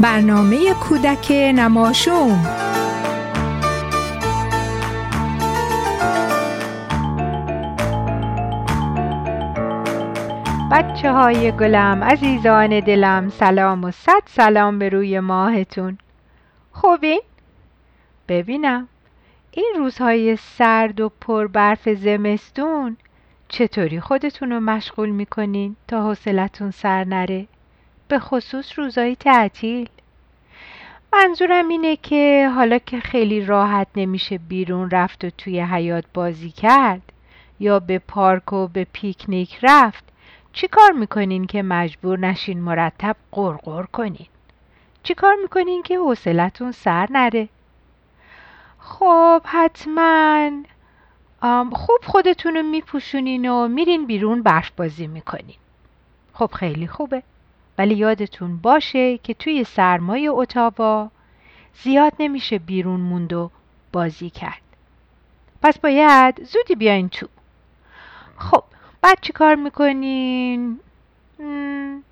برنامه کودک نماشوم بچه های گلم عزیزان دلم سلام و صد سلام به روی ماهتون خوبین؟ ببینم این روزهای سرد و پر برف زمستون چطوری خودتون رو مشغول می‌کنین تا حوصلتون سر نره؟ به خصوص روزهای تعطیل منظورم اینه که حالا که خیلی راحت نمیشه بیرون رفت و توی حیات بازی کرد یا به پارک و به پیکنیک رفت چی کار می‌کنین که مجبور نشین مرتب قرقر کنین؟ چی کار می‌کنین که حوصلتون سر نره؟ خب حتما خوب خودتون رو میپوشونین و میرین بیرون برف بازی می‌کنین خب خیلی خوبه ولی یادتون باشه که توی سرمای اتاوا زیاد نمیشه بیرون موند و بازی کرد. پس باید زودی بیاین تو. خب بعد چی کار می‌کنین؟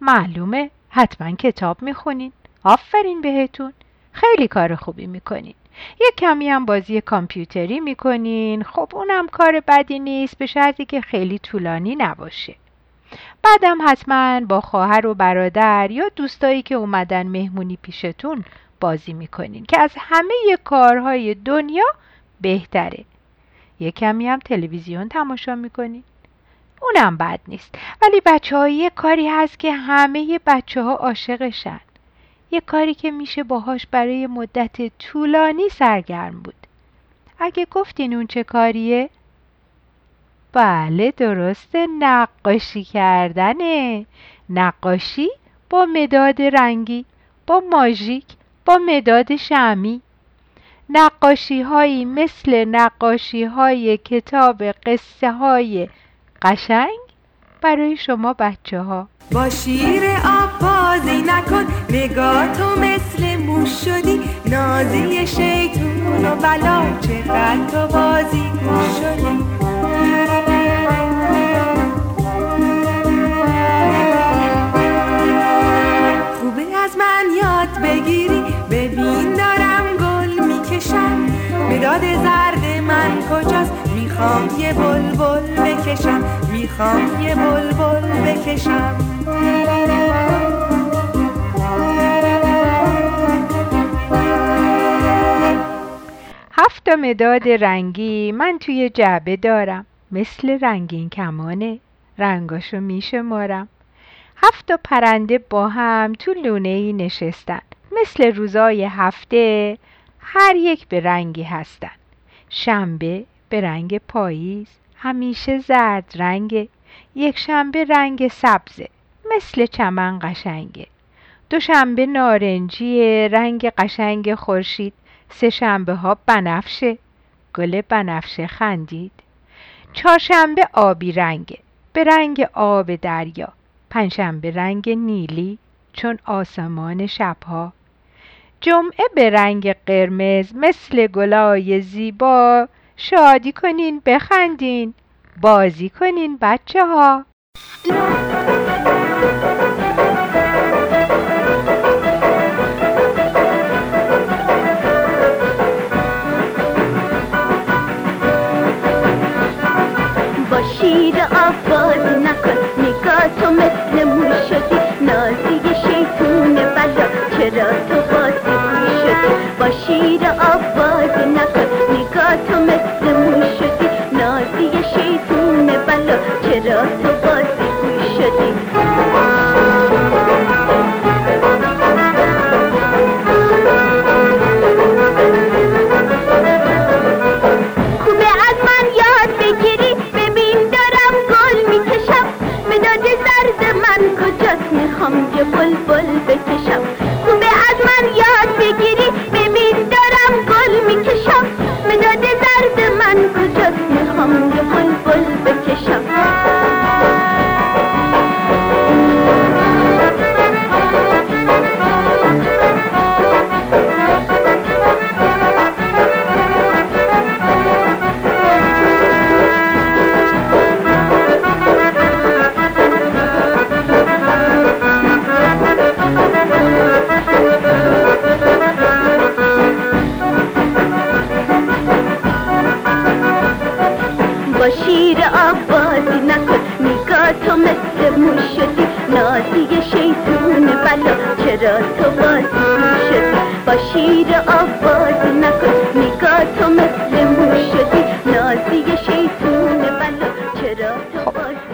معلومه. حتما کتاب می‌خونین. آفرین بهتون. خیلی کار خوبی می‌کنین. یه کمی هم بازی کامپیوتری می‌کنین. خب اونم کار بدی نیست به شرطی که خیلی طولانی نباشه. بعدم حتما با خواهر و برادر یا دوستایی که اومدن مهمونی پیشتون بازی می‌کنین که از همه کارهای دنیا بهتره. یه کمی هم تلویزیون تماشا می‌کنین. اونم بد نیست. ولی بچه یه کاری هست که همه بچه ها عاشقشن. یه کاری که میشه باهاش برای مدت طولانی سرگرم بود. اگه گفتین اون چه کاریه؟ بله درسته نقاشی کردنه. نقاشی با مداد رنگی با ماژیک با مداد شمی. نقاشی هایی مثل نقاشی های کتاب قصه های قشنگ برای شما بچه ها با شیر آب بازی نکن نگاه تو مثل موش شدی. نازی شیطون و بلا چقدر تو بازی شدی. می‌خوام یه بلبل بکشم می‌خوام یه بلبل بکشم. هفت مداد رنگی من توی جعبه دارم. مثل رنگین کمانه. رنگاشو میشمارم. هفت پرنده با هم تو لونه ای نشستن. مثل روزای هفته هر یک به رنگی هستن. شنبه به رنگ پاییز همیشه زرد رنگه یک شنبه رنگ سبزه مثل چمن قشنگه. دوشنبه نارنجیه رنگ قشنگ خورشید سه شنبه ها بنفشه. گل بنفشه خندید. چهارشنبه آبی رنگه به رنگ آب دریا. پنجشنبه رنگ نیلی چون آسمان شبها. جمعه به رنگ قرمز مثل گلای زیبا. شادی کنین بخندین. بازی کنین بچه ها با شیر آب بازی نکن نگاه تو مثل موش شدی. نازی شیطون بلا چرا تو one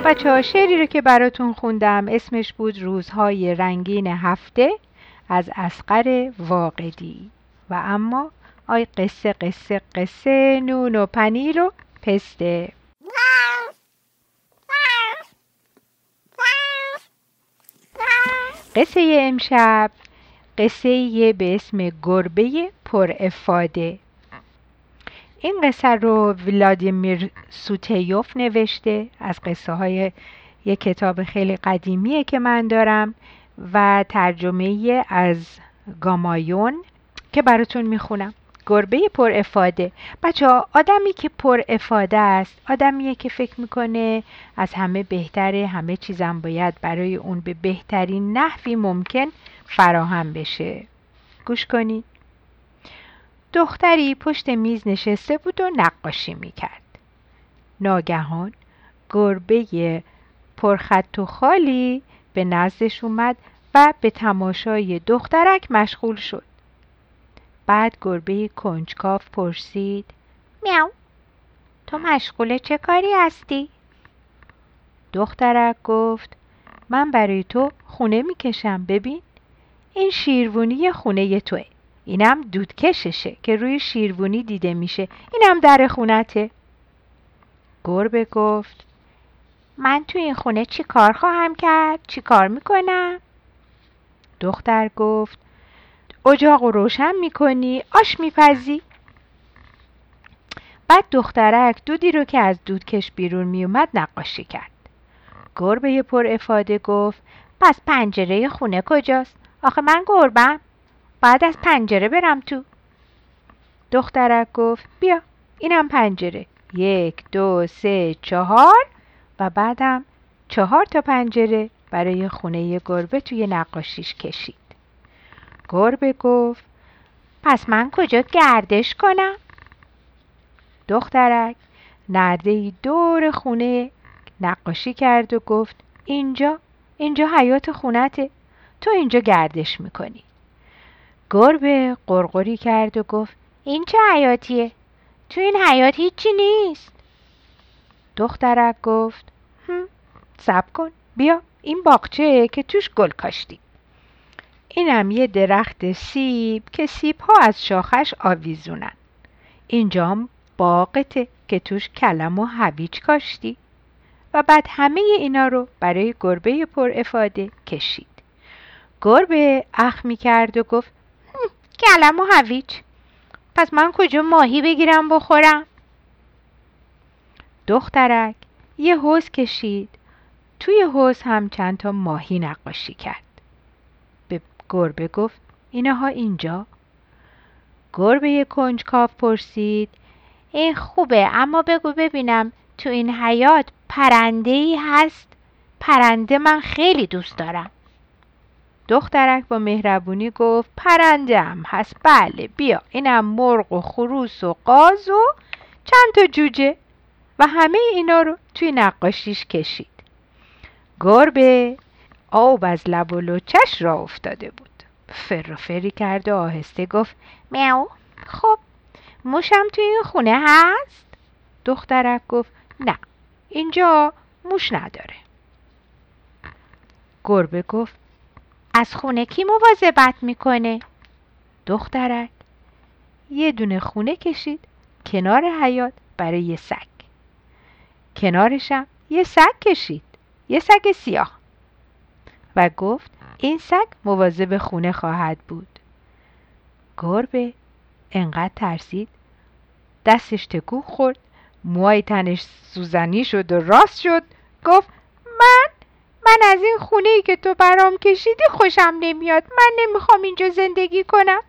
بچه ها شعری رو که براتون خوندم اسمش بود روزهای رنگین هفته از اسقر واقدی و اما آی قصه قصه قصه نون و پنیر و پسته. قصه امشب قصه به اسم گربه پر افاده. این قصه رو ولادیمیر سوتیوف نوشته از قصه های یک کتاب خیلی قدیمیه که من دارم و ترجمه از گامایون که براتون می‌خونم. گربه پر افاده. بچه ها آدمی که پر افاده است آدمیه که فکر می‌کنه از همه بهتره همه چیزم باید برای اون به بهترین نحوی ممکن فراهم بشه. گوش کنید. دختری پشت میز نشسته بود و نقاشی می‌کرد. ناگهان گربه پرخط و خالی به نزدش اومد و به تماشای دخترک مشغول شد. بعد گربه کنجکاف پرسید میاو تو مشغول چه کاری هستی؟ دخترک گفت من برای تو خونه می‌کشم ببین. این شیروونی خونه توه. اینم دودکششه که روی شیروونی دیده میشه. اینم در خونته. گربه گفت من تو این خونه چی کار خواهم کرد؟ چی کار می‌کنم؟ دختر گفت اجاق رو روشن می‌کنی آش میپزی. بعد دخترک دودی رو که از دودکش بیرون میومد نقاشی کرد. گربه پر افاده گفت پس پنجره خونه کجاست؟ آخه من گربم. بعد از پنجره برم تو. دخترک گفت بیا اینم پنجره. یک دو سه چهار. و بعدم چهار تا پنجره برای خونه گربه توی نقاشیش کشید. گربه گفت پس من کجا گردش کنم؟ دخترک نرده دور خونه نقاشی کرد و گفت اینجا اینجا حیات خونته. تو اینجا گردش می‌کنی. گربه قرقری کرد و گفت این چه حیاتیه؟ تو این حیات هیچی نیست. دخترک گفت سب کن بیا این باغچه که توش گل کاشتی اینم یه درخت سیب که سیب ها از شاخش آویزونن. اینجام باغته که توش کلم و هویج کاشتی. و بعد همه اینا رو برای گربه پر افاده کشید. گربه اخ می کرد و گفت کلم و هویج. پس من کجا ماهی بگیرم بخورم؟ دخترک یه حوز کشید. توی حوز هم چند تا ماهی نقاشی کرد. به گربه گفت اینها اینجا. گربه کنجکاف پرسید. این خوبه اما بگو ببینم تو این حیات پرنده ای هست؟ پرنده من خیلی دوست دارم. دخترک با مهربونی گفت پرنده هم هست بله بیا اینم مرغ و خروس و قاز و چند تا جوجه. و همه اینا رو توی نقاشیش کشید. گربه آب از لب و لچش را افتاده بود. فر و فری کرد و آهسته گفت میاو خب موشم توی این خونه هست؟ دخترک گفت نه اینجا موش نداره. گربه گفت از خونه کی مواظبت می‌کنه؟ دخترک. یه دونه خونه کشید کنار حیات برای یه سگ. کنارشم یه سگ کشید یه سگ سیاه. و گفت این سگ مواظب خونه خواهد بود. گربه انقدر ترسید دستش تکون خورد موهای تنش سوزنی شد و راست شد گفت من از این خونه ای که تو برام کشیدی خوشم نمیاد. من نمی‌خوام اینجا زندگی کنم.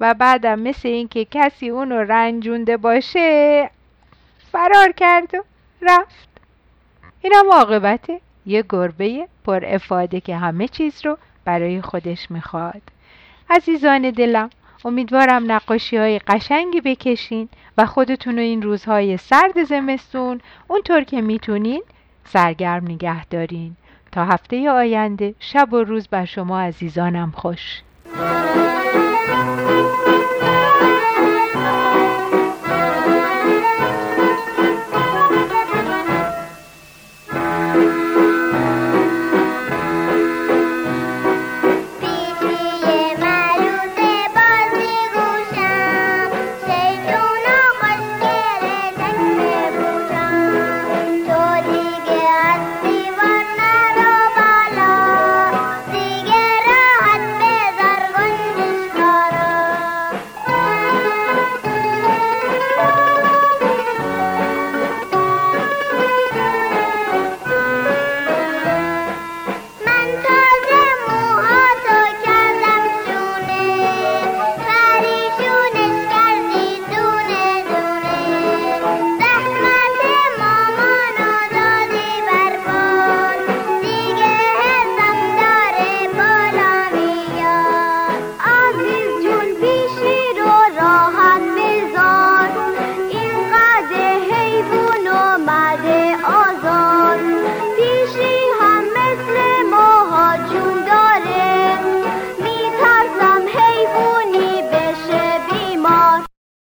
و بعدم مثل اینکه کسی اونو رنجونده باشه فرار کرد و رفت. اینم عاقبته یه گربه پر افاده که همه چیز رو برای خودش می‌خواد. عزیزان دلم امیدوارم نقاشی های قشنگی بکشین و خودتون رو این روزهای سرد زمستون اونطور که می‌تونین سرگرم نگه دارین. تا هفته آینده شب و روز بر شما عزیزانم خوش.